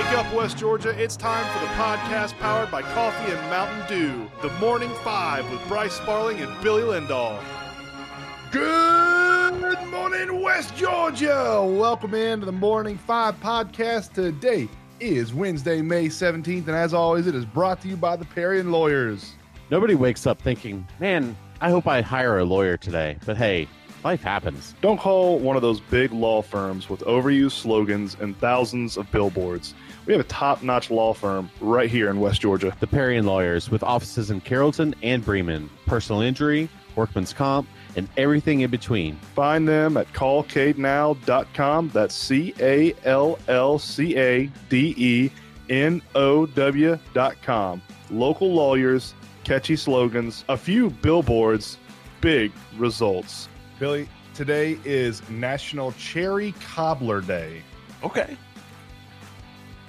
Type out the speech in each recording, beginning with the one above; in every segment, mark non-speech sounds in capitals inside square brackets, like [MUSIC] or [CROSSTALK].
Wake up, West Georgia. It's time for the podcast powered by Coffee and Mountain Dew. The Morning Five with Bryce Sparling and Billy Lindahl. Good morning, West Georgia. Welcome into the Morning Five podcast. Today is Wednesday, May 17th, and as always, it is brought to you by the Perry and Lawyers. Nobody wakes up thinking, man, I hope I hire a lawyer today. But hey, life happens. Don't call one of those big law firms with overused slogans and thousands of billboards. We have a top notch law firm right here in West Georgia. The Parian Lawyers, with offices in Carrollton and Bremen, personal injury, workman's comp, and everything in between. Find them at callcadenow.com. That's C A L L C A D E N O W.com. Local lawyers, catchy slogans, a few billboards, big results. Billy, today is National Cherry Cobbler Day. Okay.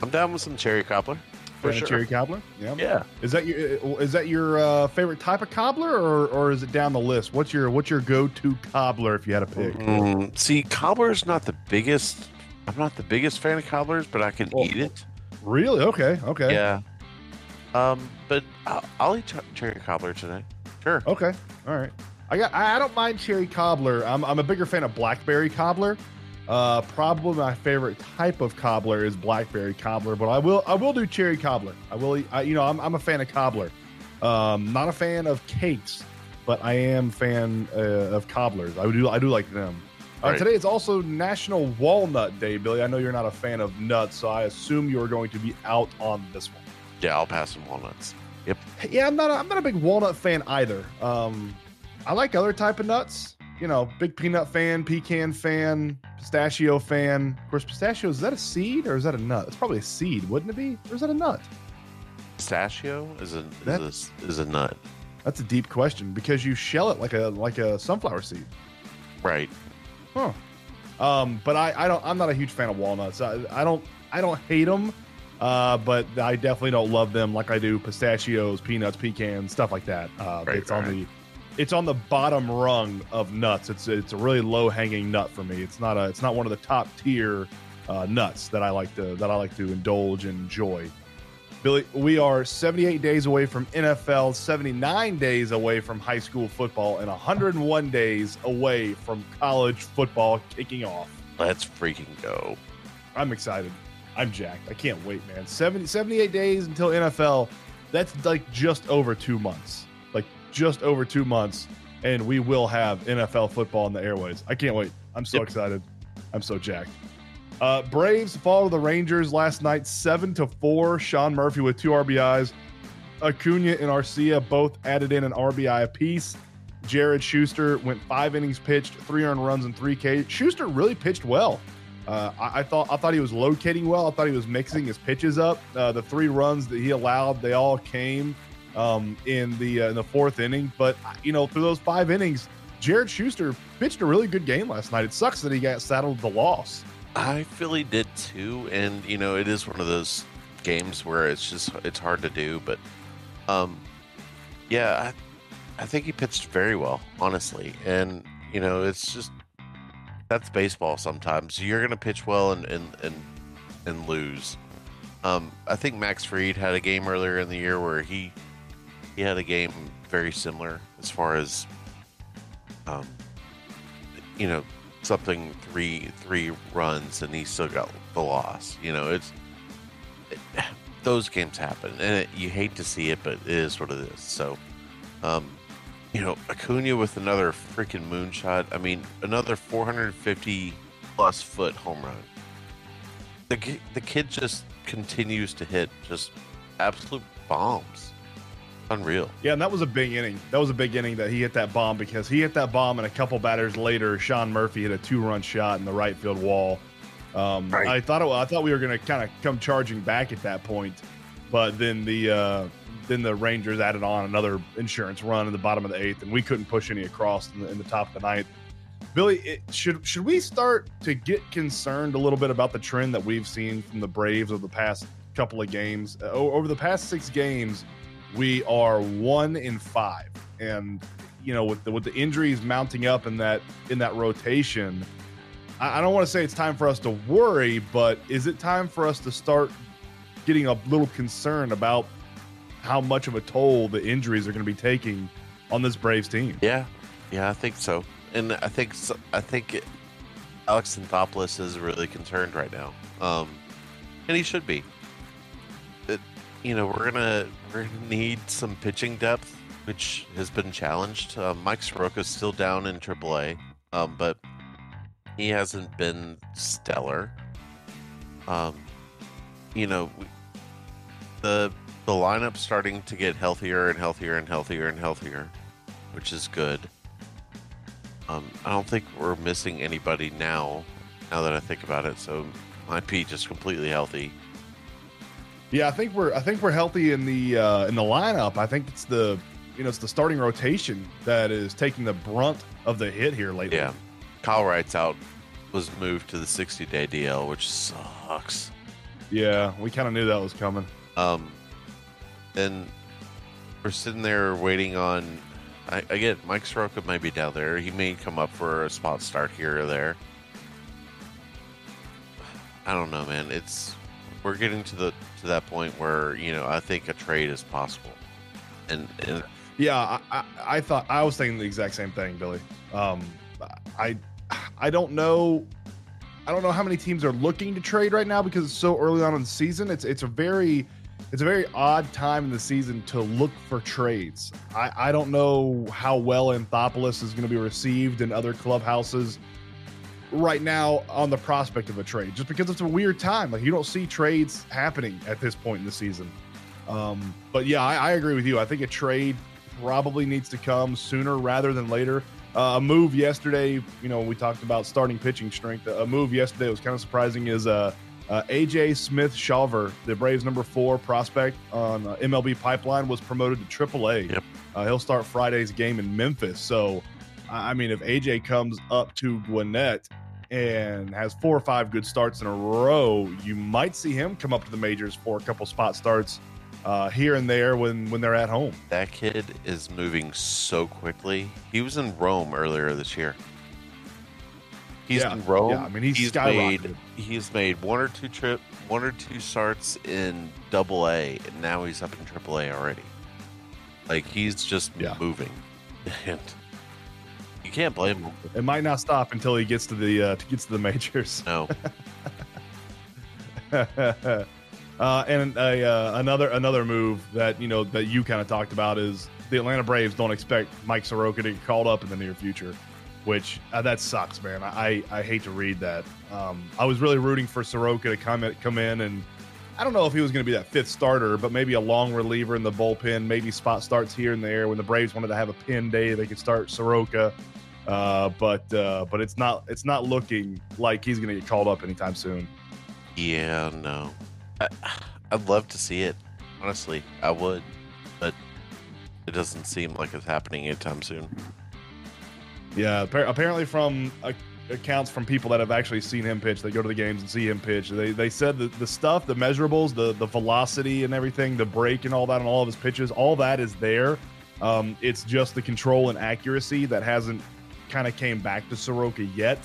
I'm down with some cherry cobbler. For sure. Cherry cobbler? Yeah. Yeah. Is that your is that your uh, favorite type of cobbler, or, or is it down the list? What's your what's your go to cobbler if you had a pick? Mm, see, cobbler's not the biggest. I'm not the biggest fan of cobblers, but I can Well, eat it. Really? Okay. Okay. Yeah. Um, but I'll, I'll eat ch- cherry cobbler today. Sure. Okay. All right. I got. I I don't mind cherry cobbler. I'm, I'm a bigger fan of blackberry cobbler. Uh, probably my favorite type of cobbler is blackberry cobbler, but I will I will do cherry cobbler. I will. I, you know, I'm, I'm a fan of cobbler. Um, not a fan of cakes, but I am fan uh, of cobblers. I do I do like them. Uh, Right. Today is also National Walnut Day, Billy. I know you're not a fan of nuts, so I assume you are going to be out on this one. Yeah, I'll pass some walnuts. Yep. Yeah, I'm not. A, I'm not a big walnut fan either. Um, I like other type of nuts. You know, big peanut fan, pecan fan, pistachio fan. Of course, pistachio is that a seed or is that a nut? It's probably a seed, wouldn't it be? Or is that a nut? Pistachio is a That- is a, is a nut. That's a deep question because you shell it like a like a sunflower seed. Right. Huh. Um, but I, I don't. I'm not a huge fan of walnuts. I, I don't. I don't hate them. Uh, but I definitely don't love them like I do pistachios, peanuts, pecans, stuff like that. Uh, Right, it's on the it's on the bottom rung of nuts. It's it's a really low hanging nut for me. It's not a it's not one of the top tier uh, nuts that I like to that I like to indulge and enjoy. Billy, we are 78 days away from NFL, 79 days away from high school football, and 101 days away from college football kicking off. Let's freaking go. I'm excited. I'm jacked. I can't wait, man. 70, 78 days until NFL. That's like just over two months. Just over two months. And we will have NFL football in the airways. I can't wait. I'm so Yep. excited. I'm so jacked. Uh, Braves fall to the Rangers last night, seven to four. Sean Murphy with two RBIs. Acuna and Arcia both added in an RBI apiece. Jared Schuster went five innings pitched, three earned runs and three K. Schuster really pitched well. Uh, I, I thought I thought he was locating well. I thought he was mixing his pitches up. Uh, the three runs that he allowed, they all came um, in the uh, in the fourth inning. But you know, through those five innings, Jared Schuster pitched a really good game last night. It sucks that he got saddled the loss. I feel he did too, and you know it is one of those games where it's just it's hard to do, but um, yeah, I, I think he pitched very well, honestly, and you know it's just that's baseball. Sometimes you're gonna pitch well and and and, and lose. Um, I think Max Fried had a game earlier in the year where he he had a game very similar as far as um, you know something three three runs and he still got the loss. You know, it's it, [SIGHS] those games happen, and it, you hate to see it, but it is what it is. So, um, you know, Acuna with another freaking moonshot. I mean, another 450 plus foot home run. The the kid just continues to hit just absolute bombs. Unreal. Yeah, and that was a big inning. That was a big inning that he hit that bomb because he hit that bomb, and a couple batters later, Sean Murphy hit a two-run shot in the right field wall. Um, Right. I thought it, I thought we were going to kind of come charging back at that point, but then the uh, then the Rangers added on another insurance run in the bottom of the eighth, and we couldn't push any across in the, in the top of the ninth. Billy, it, should should we start to get concerned a little bit about the trend that we've seen from the Braves over the past couple of games? Uh, over the past six games, we are one in five, and you know with the with the injuries mounting up in that in that rotation, I, I don't want to say it's time for us to worry, but is it time for us to start getting a little concerned about how much of a toll the injuries are going to be taking on this Braves team. Yeah, yeah, I think so, and I think I think Alex Anthopoulos is really concerned right now, um, and he should be. You know, we're gonna we're gonna need some pitching depth, which has been challenged. Um, Mike Soroka's still down in AAA, um, but he hasn't been stellar. Um, you know, we, the the lineup's starting to get healthier and healthier and healthier and healthier, which is good. Um, I don't think we're missing anybody now. Now that I think about it, so might be just completely healthy. Yeah, I think we're I think we're healthy in the uh, in the lineup. I think it's the you know it's the starting rotation that is taking the brunt of the hit here lately. Yeah, Kyle Wright's out was moved to the 60 day DL, which sucks. Yeah, we kind of knew that was coming. Um, and we're sitting there waiting on. I, I get Mike Soroka may be down there. He may come up for a spot start here or there. I don't know, man. It's we're getting to the to that point where you know I think a trade is possible, and, and yeah, I, I, I thought I was thinking the exact same thing, Billy. Um, I I don't know. I don't know how many teams are looking to trade right now because it's so early on in the season. It's it's a very it's a very odd time in the season to look for trades. I, I don't know how well Anthopoulos is going to be received in other clubhouses right now on the prospect of a trade, just because it's a weird time. Like you don't see trades happening at this point in the season. Um, but yeah, I, I agree with you. I think a trade probably needs to come sooner rather than later. Uh, a move yesterday, you know, we talked about starting pitching strength. A move yesterday was kind of surprising. Is uh, uh, AJ Smith Shawver, the Braves' number four prospect on uh, MLB Pipeline, was promoted to AAA. Yep. Uh, he'll start Friday's game in Memphis. So, I mean, if AJ comes up to Gwinnett and has four or five good starts in a row, you might see him come up to the majors for a couple spot starts uh, here and there when when they're at home. That kid is moving so quickly. He was in Rome earlier this year. He's yeah, in Rome. Yeah, I mean he's, he's made he's made one or two trip one or two starts in double A and now he's up in triple A already. Like he's just Yeah. moving. [LAUGHS] You can't blame him. It might not stop until he gets to the uh, gets to the majors. No. [LAUGHS] uh, and a, uh, another another move that you know that you kind of talked about is the Atlanta Braves don't expect Mike Soroka to get called up in the near future, which uh, that sucks, man. I I hate to read that. Um, I was really rooting for Soroka to come in, come in and. I don't know if he was going to be that fifth starter, but maybe a long reliever in the bullpen, maybe spot starts here and there. When the Braves wanted to have a pin day, they could start Soroka. Uh, but uh, but it's not it's not looking like he's going to get called up anytime soon. Yeah, no. I, I'd love to see it. Honestly, I would, but it doesn't seem like it's happening anytime soon. Yeah, apparently from uh, accounts from people that have actually seen him pitch, they go to the games and see him pitch. They they said that the stuff, the measurables, the the velocity and everything, the break and all that, and all of his pitches, all that is there. Um, it's just the control and accuracy that hasn't kind of came back to Soroka yet.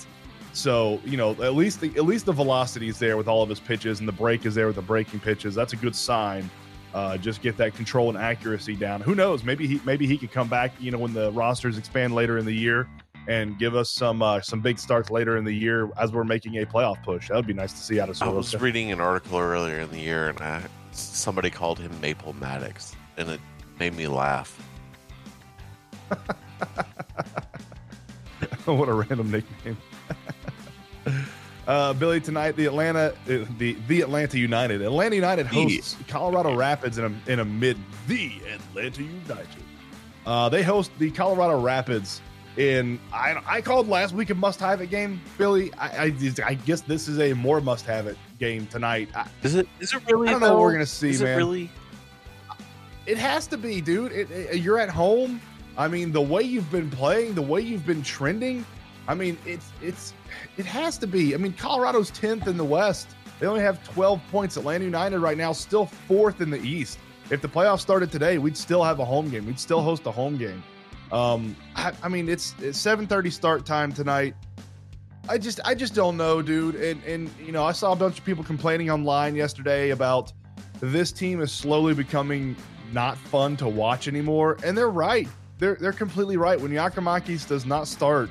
So you know, at least the at least the velocity is there with all of his pitches, and the break is there with the breaking pitches. That's a good sign. Uh, just get that control and accuracy down. Who knows? Maybe he maybe he could come back. You know, when the rosters expand later in the year, and give us some uh, some big starts later in the year as we're making a playoff push. That would be nice to see out of I was reading an article earlier in the year, and I, somebody called him Maple Maddux, and it made me laugh. [LAUGHS] what a random nickname. [LAUGHS] Uh, Billy, tonight the Atlanta, uh, the the Atlanta United, Atlanta United hosts Colorado Rapids in a in a mid the Atlanta United. Uh, they host the Colorado Rapids in I I called last week a must have it game. Billy, I, I I guess this is a more must have it game tonight. I, Is it? Is it really? I don't know what we're gonna see, is man. It really? It has to be, dude. It, it- you're at home. I mean, the way you've been playing, the way you've been trending. I mean, it's it's it has to be. I mean, Colorado's tenth in the West. They only have 12 points. Atlanta United right now still fourth in the East. If the playoffs started today, we'd still have a home game. We'd still host a home game. Um, I, I mean, it's, it's 7:30 start time tonight. I just I just don't know, dude. And and you know, I saw a bunch of people complaining online yesterday about this team is slowly becoming not fun to watch anymore. And they're right. They're they're completely right. When Giakoumakis does not start,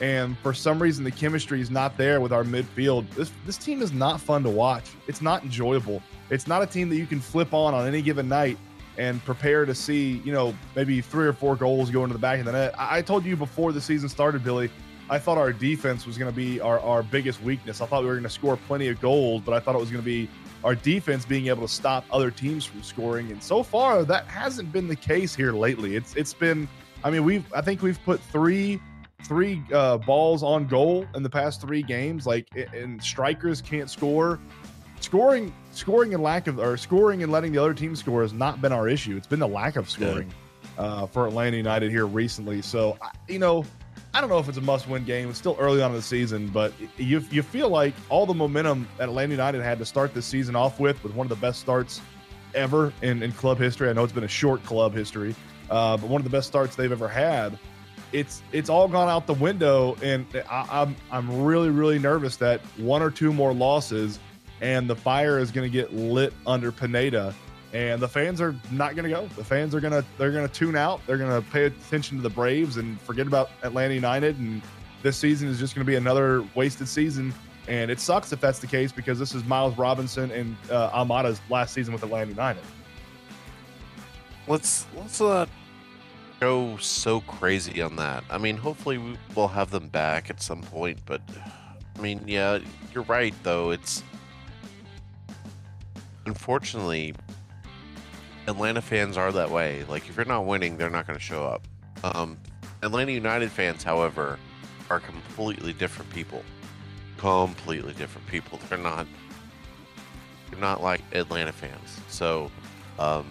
and for some reason the chemistry is not there with our midfield, this this team is not fun to watch. It's not enjoyable. It's not a team that you can flip on on any given night and prepare to see, you know, maybe three or four goals go into the back of the net. I, I told you before the season started, Billy. I thought our defense was going to be our, our biggest weakness. I thought we were going to score plenty of goals, but I thought it was going to be our defense being able to stop other teams from scoring. And so far, that hasn't been the case here lately. It's it's been, I mean, we've I think we've put three three uh, balls on goal in the past three games. Like, and strikers can't score. Scoring, scoring and lack of, or scoring and letting the other team score has not been our issue. It's been the lack of scoring uh, for Atlanta United here recently. So, you know, I don't know if it's a must-win game. It's still early on in the season, but you you feel like all the momentum that Atlanta United had to start this season off with was one of the best starts ever in, in club history. I know it's been a short club history, uh, but one of the best starts they've ever had. It's it's all gone out the window, and I, I'm I'm really really nervous that one or two more losses, and the fire is going to get lit under Pineda and the fans are not going to go. The fans are going to they're going to tune out. They're going to pay attention to the Braves and forget about Atlanta United. And this season is just going to be another wasted season. And it sucks if that's the case because this is Miles Robinson and uh, Almada's last season with Atlanta United. Let's let's not go so crazy on that. I mean, hopefully we'll have them back at some point. But I mean, yeah, you're right though. It's unfortunately Atlanta fans are that way. Like if you're not winning, they're not going to show up. Um, Atlanta United fans, however, are completely different people. Completely different people. They're not. They're not like Atlanta fans. So, um,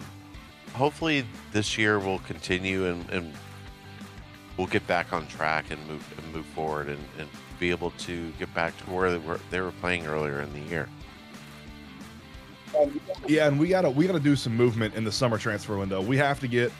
hopefully this year will continue and, and we'll get back on track and move and move forward and, and be able to get back to where they were, they were playing earlier in the year. Yeah, and we gotta we gotta do some movement in the summer transfer window. We have to get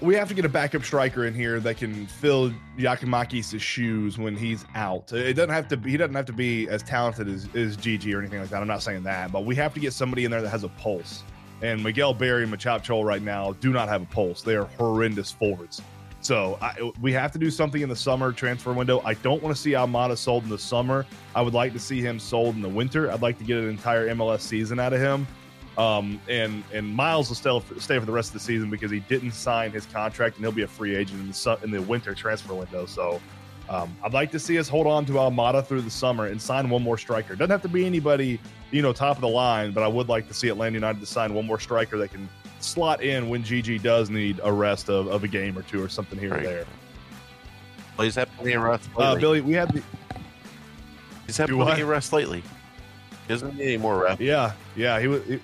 we have to get a backup striker in here that can fill Giakoumakis' shoes when he's out. It doesn't have to be he doesn't have to be as talented as, as Gigi or anything like that. I'm not saying that, but we have to get somebody in there that has a pulse. And Miguel Berry and Machop Chol right now do not have a pulse. They are horrendous forwards. So I, we have to do something in the summer transfer window. I don't want to see Almada sold in the summer. I would like to see him sold in the winter. I'd like to get an entire MLS season out of him. Um, and and Miles will still stay for the rest of the season because he didn't sign his contract and he'll be a free agent in the in the winter transfer window. So um, I'd like to see us hold on to Almada through the summer and sign one more striker. Doesn't have to be anybody you know top of the line, but I would like to see Atlanta United to sign one more striker that can slot in when GG does need a rest of, of a game or two or something here right. or there. Well, he's had plenty of rest. Uh, Billy, we had the. He's had plenty of rest lately. He doesn't need any more rest. Yeah, yeah. He was. He,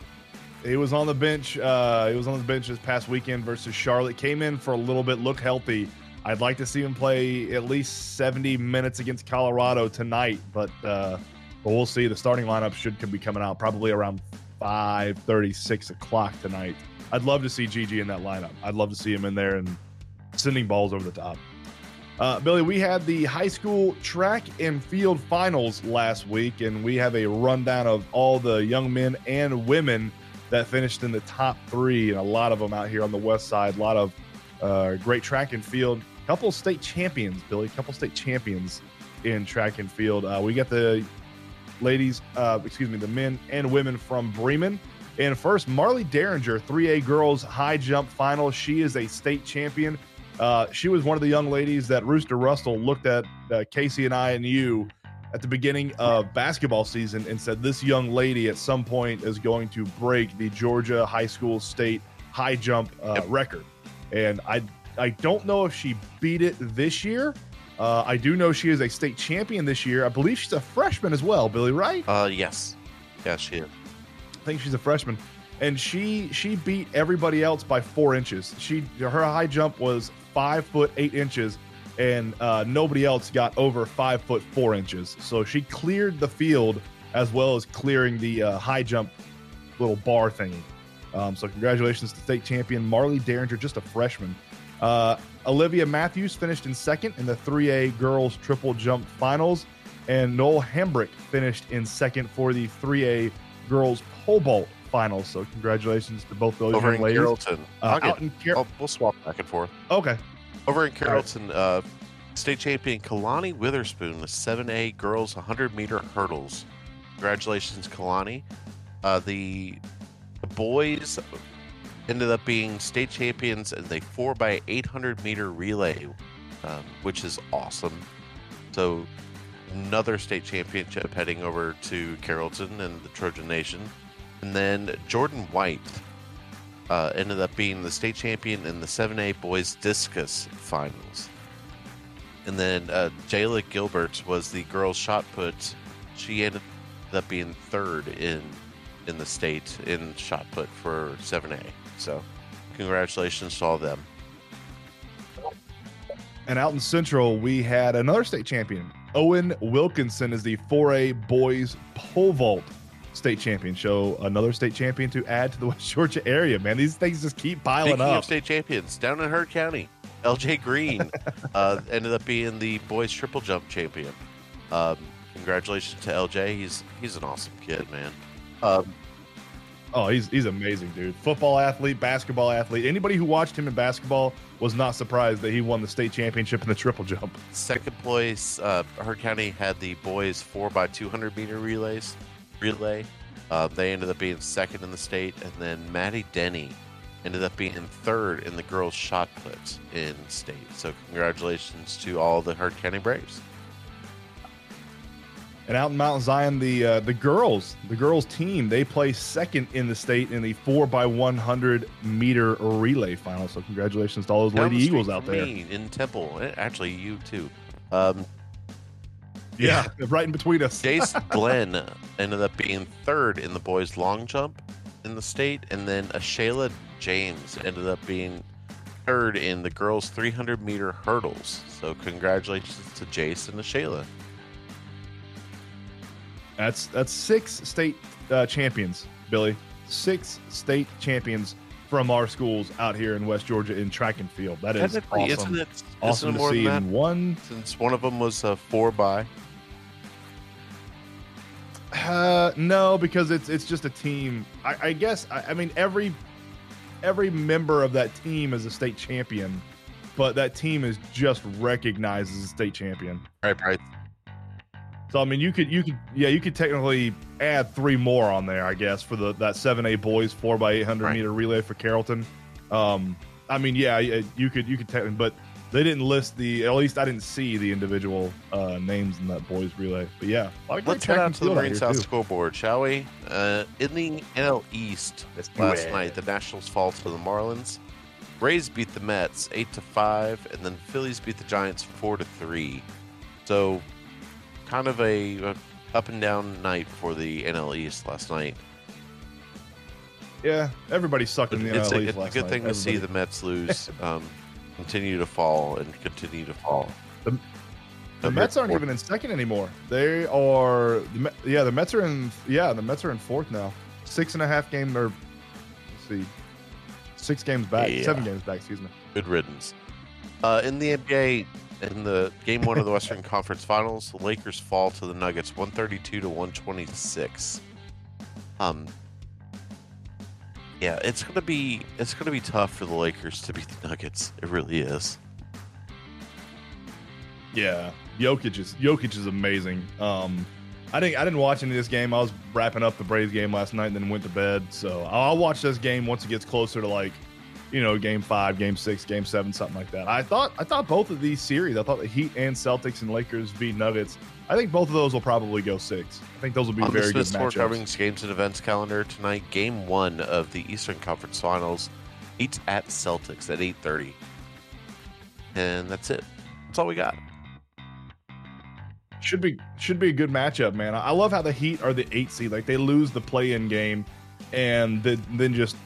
he was on the bench. Uh, he was on the bench this past weekend versus Charlotte. Came in for a little bit, looked healthy. I'd like to see him play at least 70 minutes against Colorado tonight, but uh, but we'll see. The starting lineup should be coming out probably around 5 36 o'clock tonight. I'd love to see Gigi in that lineup. I'd love to see him in there and sending balls over the top. Uh, Billy, we had the high school track and field finals last week, and we have a rundown of all the young men and women that finished in the top three, and a lot of them out here on the west side. A lot of uh, great track and field. Couple state champions, Billy. Couple state champions in track and field. Uh, we got the ladies, uh, excuse me, the men and women from Bremen and first, Marley Derringer, 3A girls high jump final. She is a state champion. Uh, she was one of the young ladies that Rooster Russell looked at uh, Casey and I and you at the beginning of basketball season and said this young lady at some point is going to break the Georgia high school state high jump uh, yep. record. And I I don't know if she beat it this year. Uh, I do know she is a state champion this year. I believe she's a freshman as well, Billy, right? Uh, yes. Yes, she is think she's a freshman, and she she beat everybody else by four inches. She her high jump was five foot eight inches, and uh, nobody else got over five foot four inches. So she cleared the field as well as clearing the uh, high jump little bar thingy. Um, so congratulations to state champion Marley Derringer, just a freshman. Uh, Olivia Matthews finished in second in the 3A girls triple jump finals, and Noel Hembrick finished in second for the 3A girls pole vault finals. So congratulations to both those Over young in ladies. Carrollton. Uh, out in Car- I'll- we'll swap back and forth. okay. Over in Carrollton, uh, state champion Kalani Witherspoon, the 7A girls 100 meter hurdles. Congratulations, Kalani. Uh, the, the boys ended up being state champions in the 4x 800 meter relay, um, which is awesome. So, another state championship heading over to Carrollton and the Trojan Nation. And then Jordan White uh, ended up being the state champion in the 7A boys discus finals. And then uh, Jayla Gilbert was the girls shot put. She ended up being third in in the state in shot put for 7A. So, congratulations to all of them. And out in Central, we had another state champion. Owen Wilkinson is the 4A boys pole vault state champion. So another state champion to add to the [LAUGHS] West Georgia area. Man, these things just keep piling Speaking up. of state champions, down in Heard County, LJ Green [LAUGHS] uh, ended up being the boys triple jump champion. Um, congratulations to LJ. He's he's an awesome kid, man. Um, Oh, he's he's amazing, dude. Football athlete, basketball athlete. Anybody who watched him in basketball was not surprised that he won the state championship in the triple jump. second place, uh, County had the boys four by two hundred meter relays relay. Uh, they ended up being second in the state, and then Maddie Denny ended up being third in the girls shot put in state. So congratulations to all the Heard County Braves. And out in Mount Zion, the uh, the girls, the girls team, they play second in the state in the four by one hundred meter relay final. So congratulations to all those Down Lady Eagles out there. in Temple. Eh, Actually, you too. Um, Yeah, [LAUGHS] right in between us. Jace [LAUGHS] Glenn ended up being third in the boys' long jump in the state, and then Ashayla James ended up being third in the girls' 300 meter hurdles. So congratulations to Jace and Ashayla. That's that's six state uh, champions, Billy. Six state champions from our schools out here in West Georgia in track and field. That is awesome. isn't it? awesome isn't to see than in one. Since one of them was a four by. Uh, no, because it's it's just a team. I, I guess I, I mean every every member of that team is a state champion, but that team is just recognized as a state champion. Right, right. So I mean, you could you could yeah you could technically add three more on there, I guess, for the that seven A boys four by eight hundred Right. meter relay for Carrollton. Um, I mean, yeah, yeah, you could you could technically, but they didn't list the at least I didn't see the individual uh, names in that boys relay. But yeah, a lot of great Let's track head out to the field Marine South too. scoreboard, shall we? Uh, in the NL East do last it. night, the Nationals fall to the Marlins. Rays beat the Mets eight to five, and then Phillies beat the Giants four to three. So, kind of a, a up and down night for the NL East last night. Yeah, everybody sucked in the it's NL a, East it's a good night. thing to see the Mets lose, [LAUGHS] um, continue to fall, and continue to fall. The- The Mets aren't for- even in second anymore. They are, yeah, the Mets are in, yeah, the Mets are in fourth now. Six and a half game, or let's see, six games back, Yeah. seven games back. Excuse me. Good riddance. Uh, in the NBA, in the game one of the Western [LAUGHS] Conference Finals, the Lakers fall to the Nuggets, one thirty-two to one twenty-six. Um, yeah, it's gonna be it's gonna be tough for the Lakers to beat the Nuggets. It really is. Yeah, Jokic is Jokic is amazing. Um, I didn't I didn't watch any of this game. I was wrapping up the Braves game last night and then went to bed. So I'll watch this game once it gets closer to like, you know, game five, game six, game seven, something like that. I thought I thought both of these series. I thought the Heat and Celtics and Lakers beat Nuggets. I think both of those will probably go six. I think those will be On the very good Smith's Floor matchups. Coverings games and events calendar tonight, game one of the Eastern Conference Finals, Heat's at Celtics at eight thirty, and that's it. That's all we got. Should be should be a good matchup, man. I love how the Heat are the eight seed. Like they lose the play-in game, and then then just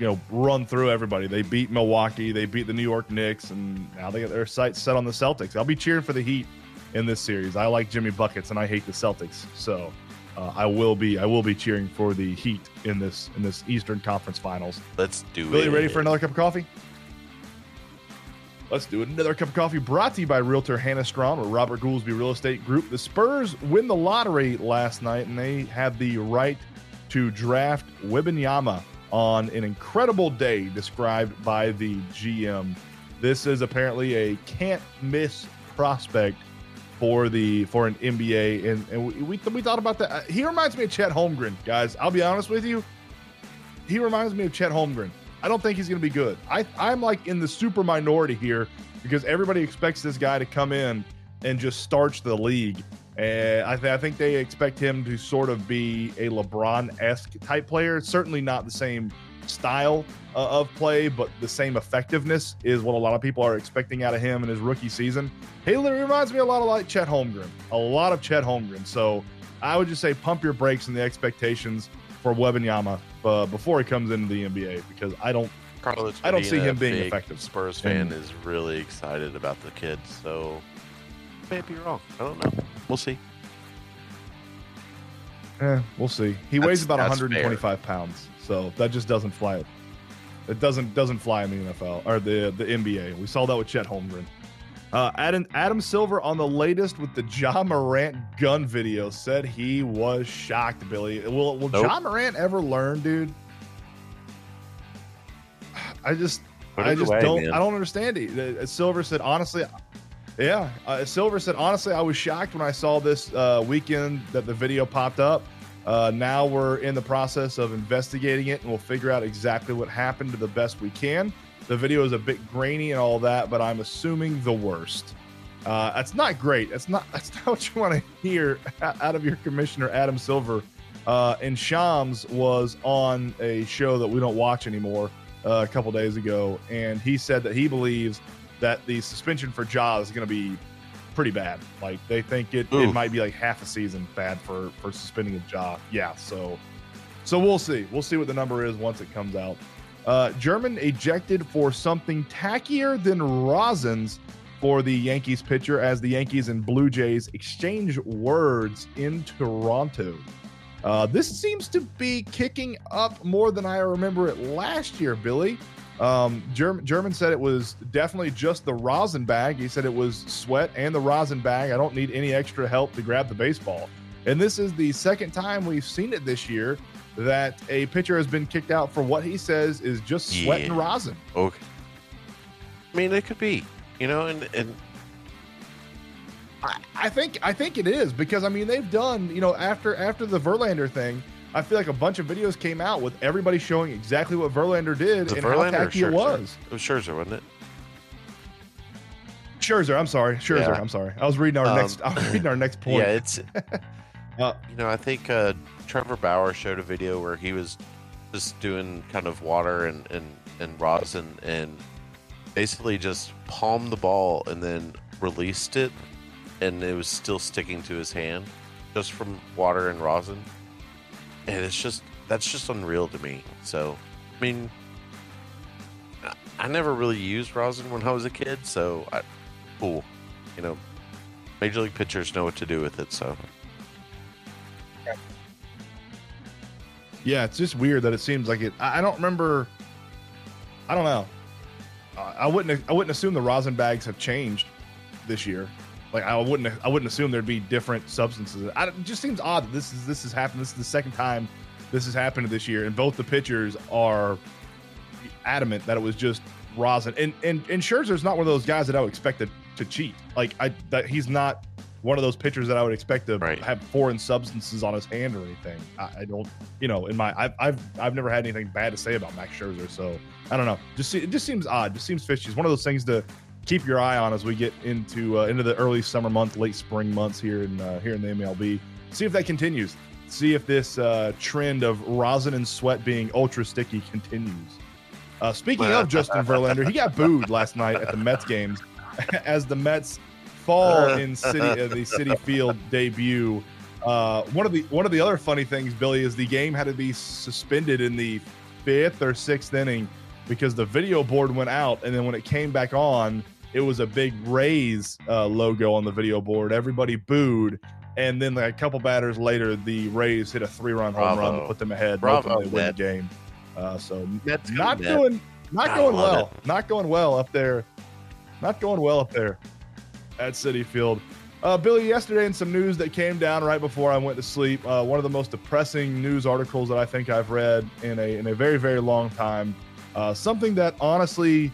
you know run through everybody. They beat Milwaukee, they beat the New York Knicks, and now they got their sights set on the Celtics. I'll be cheering for the Heat in this series. I like Jimmy buckets, and I hate the Celtics, so uh, I will be I will be cheering for the Heat in this in this Eastern Conference Finals. Let's do Really it. ready for another cup of coffee? Let's do it. Another cup of coffee brought to you by Realtor Hannah Strawn or Robert Goolsby Real Estate Group. The Spurs win the lottery last night, and they had the right to draft Wembanyama on an incredible day described by the GM. This is apparently a can't miss prospect for the for an NBA, and, and we, we, we thought about that. He reminds me of Chet Holmgren, guys. I'll be honest with you. He reminds me of Chet Holmgren. I don't think he's going to be good. I I'm like in the super minority here because everybody expects this guy to come in and just starch the league. And I, th- I think they expect him to sort of be a LeBron esque type player. Certainly not the same style uh, of play, but the same effectiveness is what a lot of people are expecting out of him in his rookie season. He reminds me a lot of like Chet Holmgren, a lot of Chet Holmgren. So I would just say pump your brakes in the expectations for Wembanyama uh, before he comes into the NBA because I don't. Carlos, I don't see him being effective. Spurs fan And- is really excited about the kid, so may be wrong. I don't know. We'll see. Eh, we'll see. He weighs about that's 125 pounds, so that just doesn't fly. It doesn't doesn't fly in the NFL or the the NBA. We saw that with Chet Holmgren. Uh, Adam Adam Silver on the latest with the Ja Morant gun video said he was shocked. Billy, will will Nope. Ja Morant ever learn, dude? I just I just away, don't man. I don't understand it. Uh, Silver said honestly, yeah. Uh, Silver said honestly, I was shocked when I saw this uh, weekend that the video popped up. Uh, now we're in the process of investigating it, and we'll figure out exactly what happened to the best we can. The video is a bit grainy and all that, but I'm assuming the worst. Uh, that's not great. That's not [LAUGHS] that's not what you want to hear [LAUGHS] out of your commissioner, Adam Silver. Uh, and Shams was on a show that we don't watch anymore uh, a couple days ago, and he said that he believes that the suspension for Ja is going to be pretty bad. Like they think it, it might be like half a season bad for for suspending a Ja. Yeah, so so we'll see. We'll see what the number is once it comes out. Uh, German ejected for something tackier than Rosins for the Yankees pitcher as the Yankees and Blue Jays exchange words in Toronto. Uh, this seems to be kicking up more than I remember it last year, Billy. Um, German, German said it was definitely just the rosin bag. He said it was sweat and the rosin bag. I don't need any extra help to grab the baseball. And this is the second time we've seen it this year that a pitcher has been kicked out for what he says is just sweat and rosin. Okay. I mean, it could be, you know, and and I, I think I think it is because I mean they've done you know after after the Verlander thing. I feel like a bunch of videos came out with everybody showing exactly what Verlander did and Verlander how tacky it was. It was Scherzer, wasn't it? Scherzer, I'm sorry, Scherzer, Yeah. I'm sorry. I was reading our Um, next. I was reading our next [LAUGHS] point. Yeah, it's [LAUGHS] Uh, you know, I think uh, Trevor Bauer showed a video where he was just doing kind of water and and and rosin and basically just palmed the ball and then released it, and it was still sticking to his hand just from water and rosin, and it's just that's just unreal to me. So, I mean. I- never really used rosin when I was a kid, so I, cool. You know, major league pitchers know what to do with it, so Yeah, it's just weird that it seems like it. I don't remember. I don't know. I wouldn't. I wouldn't assume the rosin bags have changed this year. Like I wouldn't. I wouldn't assume there'd be different substances. I, it just seems odd that this is this has happened. This is the second time this has happened this year, and both the pitchers are adamant that it was just rosin. And and and Scherzer's not one of those guys that I would expect to, to cheat. Like I that he's not one of those pitchers that I would expect to Right. have foreign substances on his hand or anything. I, I don't, you know, in my I've, I've I've never had anything bad to say about Max Scherzer. So I don't know. Just see- it just seems odd. Just seems fishy. It's one of those things to keep your eye on as we get into uh, into the early summer month, late spring months here in uh, here in the MLB. See if that continues. See if this uh, trend of rosin and sweat being ultra sticky continues. Uh, speaking of Justin Verlander, he got booed last night at the Mets games [LAUGHS] as the Mets fall in city uh, the Citi Field debut. Uh, one of the one of the other funny things, Billy, is the game had to be suspended in the fifth or sixth inning because the video board went out, and then when it came back on, it was a big Rays uh, logo on the video board. Everybody booed, and then like, a couple batters later, the Rays hit a three-run home run to put them ahead. Bravo, Bravo, they win the game. Uh, so Mets not Net. doing not going love well. Not going well up there. Not going well up there at Citi Field. Uh, Billy, yesterday in some news that came down right before I went to sleep, uh, one of the most depressing news articles that I think I've read in a in a very very long time. Uh, something that honestly,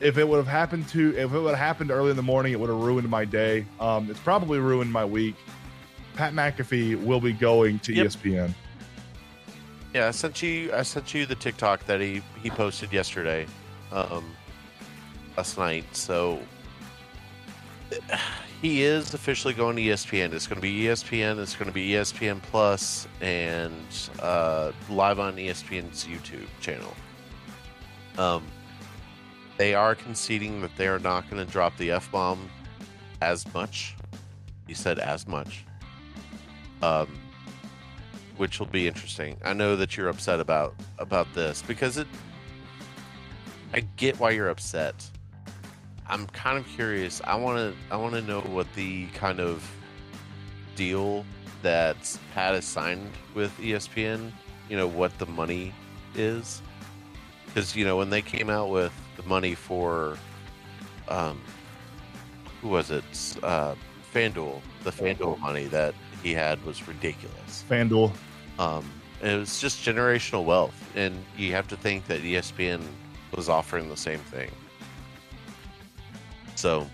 if it would have happened to if it would have happened early in the morning, it would have ruined my day. Um, it's probably ruined my week. Pat McAfee will be going to Yep. ESPN. Yeah, I sent you. I sent you the TikTok that he he posted yesterday, um, last night. So [SIGHS] he is officially going to ESPN. It's going to be ESPN. It's going to be ESPN Plus and uh, live on ESPN's YouTube channel. Um, they are conceding that they are not going to drop the f bomb as much. He said as much. Um, which will be interesting. I know that you're upset about about this because it. I get why you're upset. I'm kind of curious. I want to. I want to know what the kind of deal that Pat has signed with ESPN. You know what the money is, because you know when they came out with the money for, um, who was it? Uh, FanDuel. The FanDuel money that he had was ridiculous. FanDuel. Um, it was just generational wealth, and you have to think that ESPN was offering the same thing. So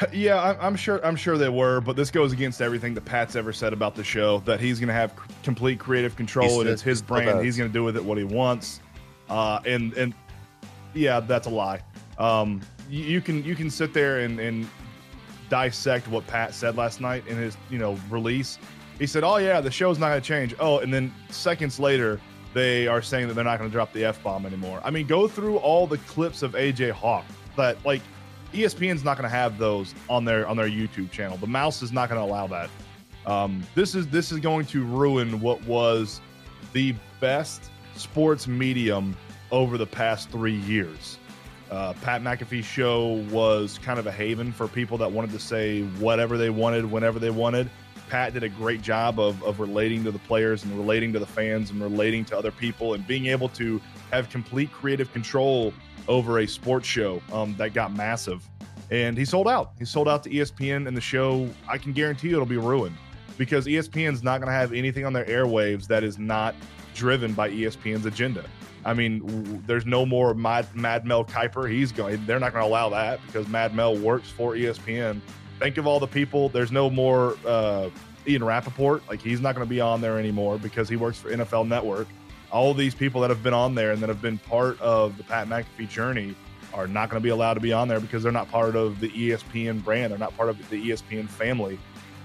[LAUGHS] Yeah, I'm, I'm sure. I'm sure they were, but this goes against everything that Pat's ever said about the show. That he's going to have complete creative control, He and it's his brand. He's going to do with it what he wants. Uh, and and yeah, that's a lie. Um, you, you can you can sit there and, and dissect what Pat said last night in his you know release. He said, "Oh yeah, the show's not going to change." Oh, and then seconds later, they are saying that they're not going to drop the f bomb anymore. I mean, go through all the clips of AJ Hawk that like ESPN's not going to have those on their on their YouTube channel. The mouse is not going to allow that. Um, this is this is going to ruin what was the best sports medium over the past three years. Uh, Pat McAfee's show was kind of a haven for people that wanted to say whatever they wanted, whenever they wanted. Pat did a great job of, of relating to the players and relating to the fans and relating to other people and being able to have complete creative control over a sports show um, that got massive. And he sold out. He sold out to ESPN, and the show, I can guarantee you, it'll be ruined because ESPN's not going to have anything on their airwaves that is not driven by ESPN's agenda. I mean, w- there's no more Mad, Mad Mel Kiper. He's going. They're not going to allow that because Mad Mel works for ESPN. Think of all the people. There's no more uh, Ian Rapoport. Like he's not going to be on there anymore because he works for NFL Network. All these people that have been on there and that have been part of the Pat McAfee journey are not going to be allowed to be on there because they're not part of the ESPN brand. They're not part of the ESPN family.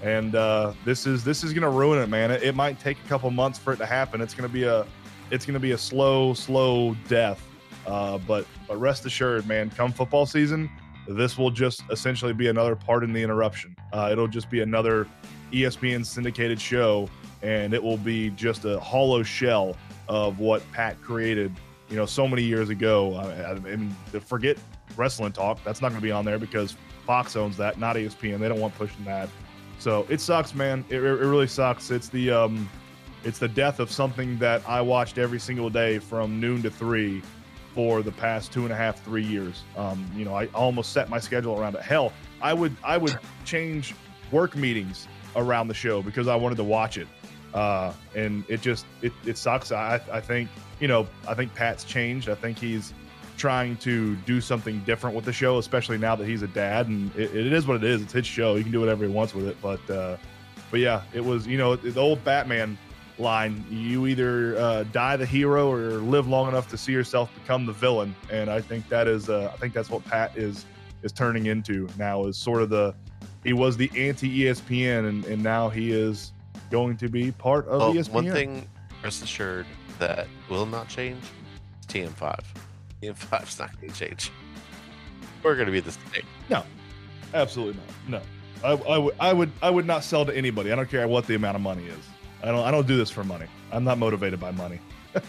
And uh, this is this is going to ruin it, man. It, it might take a couple months for it to happen. It's going to be a it's going to be a slow, slow death. Uh, but but rest assured, man, come football season, this will just essentially be another Pardon the Interruption. Uh, it'll just be another ESPN syndicated show, and it will be just a hollow shell of what Pat created, you know, so many years ago. I, I mean, forget wrestling talk. That's not going to be on there because Fox owns that, not ESPN. They don't want pushing that. So it sucks, man. It, it really sucks. It's the um, it's the death of something that I watched every single day from noon to three for the past two and a half, three years. Um, you know, I almost set my schedule around it. Hell, I would I would change work meetings around the show because I wanted to watch it. Uh, and it just it, it sucks. I I think you know I think Pat's changed. I think he's trying to do something different with the show, especially now that he's a dad. And it, it is what it is. It's his show. He can do whatever he wants with it. But uh, but yeah, it was you know the old Batman line you either uh, die the hero or live long enough to see yourself become the villain and i think that is uh, i think that's what pat is is turning into now is sort of the he was the anti espn and, and now he is going to be part of well, espn one thing, rest assured, that will not change is TM5. TM5 is not going to change. We're going to be the same. No, absolutely not. No. I, I would i would i would not sell to anybody. I don't care what the amount of money is. I don't i don't do this for money. I'm not motivated by money. [LAUGHS]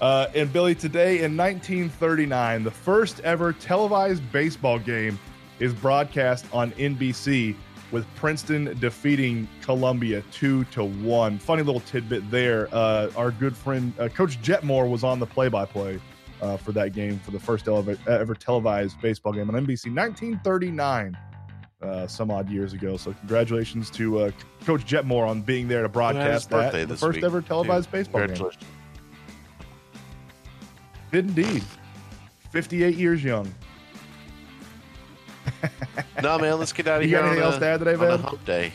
Uh, and Billy, today in 1939, the first ever televised baseball game is broadcast on NBC with Princeton defeating Columbia two to one. Funny little tidbit there. Uh, our good friend uh, Coach Jetmore was on the play-by-play uh, for that game for the first ever, ever televised baseball game on NBC, 1939, uh, some odd years ago. So congratulations to uh, Coach Jetmore on being there to broadcast that the this first week, ever televised too. baseball game. Did indeed. 58 years young. No, man, let's get out of You here. got anything on else a- to add today, on a hump day.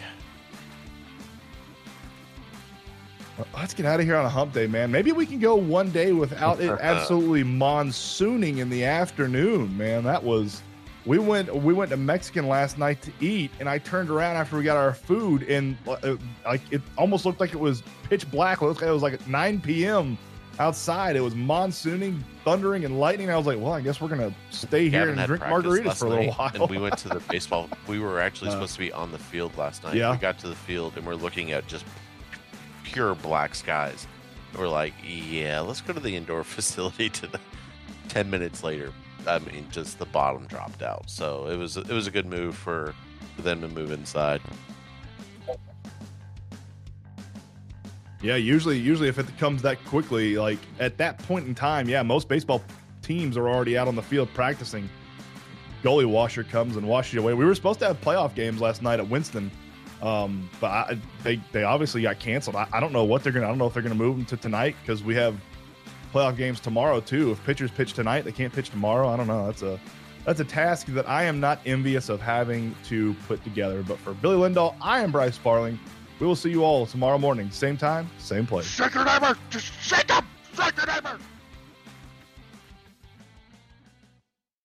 Let's get out of here on a hump day, man. Maybe we can go one day without it [LAUGHS] absolutely monsooning in the afternoon, man. That was we went we went to Mexican last night to eat, and I turned around after we got our food, and uh, like it almost looked like it was pitch black. It like it was like 9 p.m. outside. It was monsooning, thundering, and lightning. I was like, well, I guess we're gonna stay here Gavin and drink margaritas for a little while. And we went to the [LAUGHS] baseball. We were actually Uh, supposed to be on the field last night. Yeah. We got to the field and we're looking at just pure black skies. We're like, yeah, let's go to the indoor [LAUGHS] facility. To the ten minutes later, I mean, just the bottom dropped out. So it was it was a good move for, for them to move inside. Yeah, usually usually if it comes that quickly, like at that point in time, yeah, most baseball teams are already out on the field practicing. Gully washer comes and washes you away. We were supposed to have playoff games last night at Winston, um, but I, they they obviously got canceled. I, I don't know what they're gonna. I don't know if they're gonna move them to tonight because we have playoff games tomorrow too. If pitchers pitch tonight, they can't pitch tomorrow. I don't know. That's a that's a task that I am not envious of having to put together. But for Billy Lindahl, I am Bryce Farling. We will see you all tomorrow morning, same time, same place. Shake your neighbor! Just shake him! Shake your neighbor!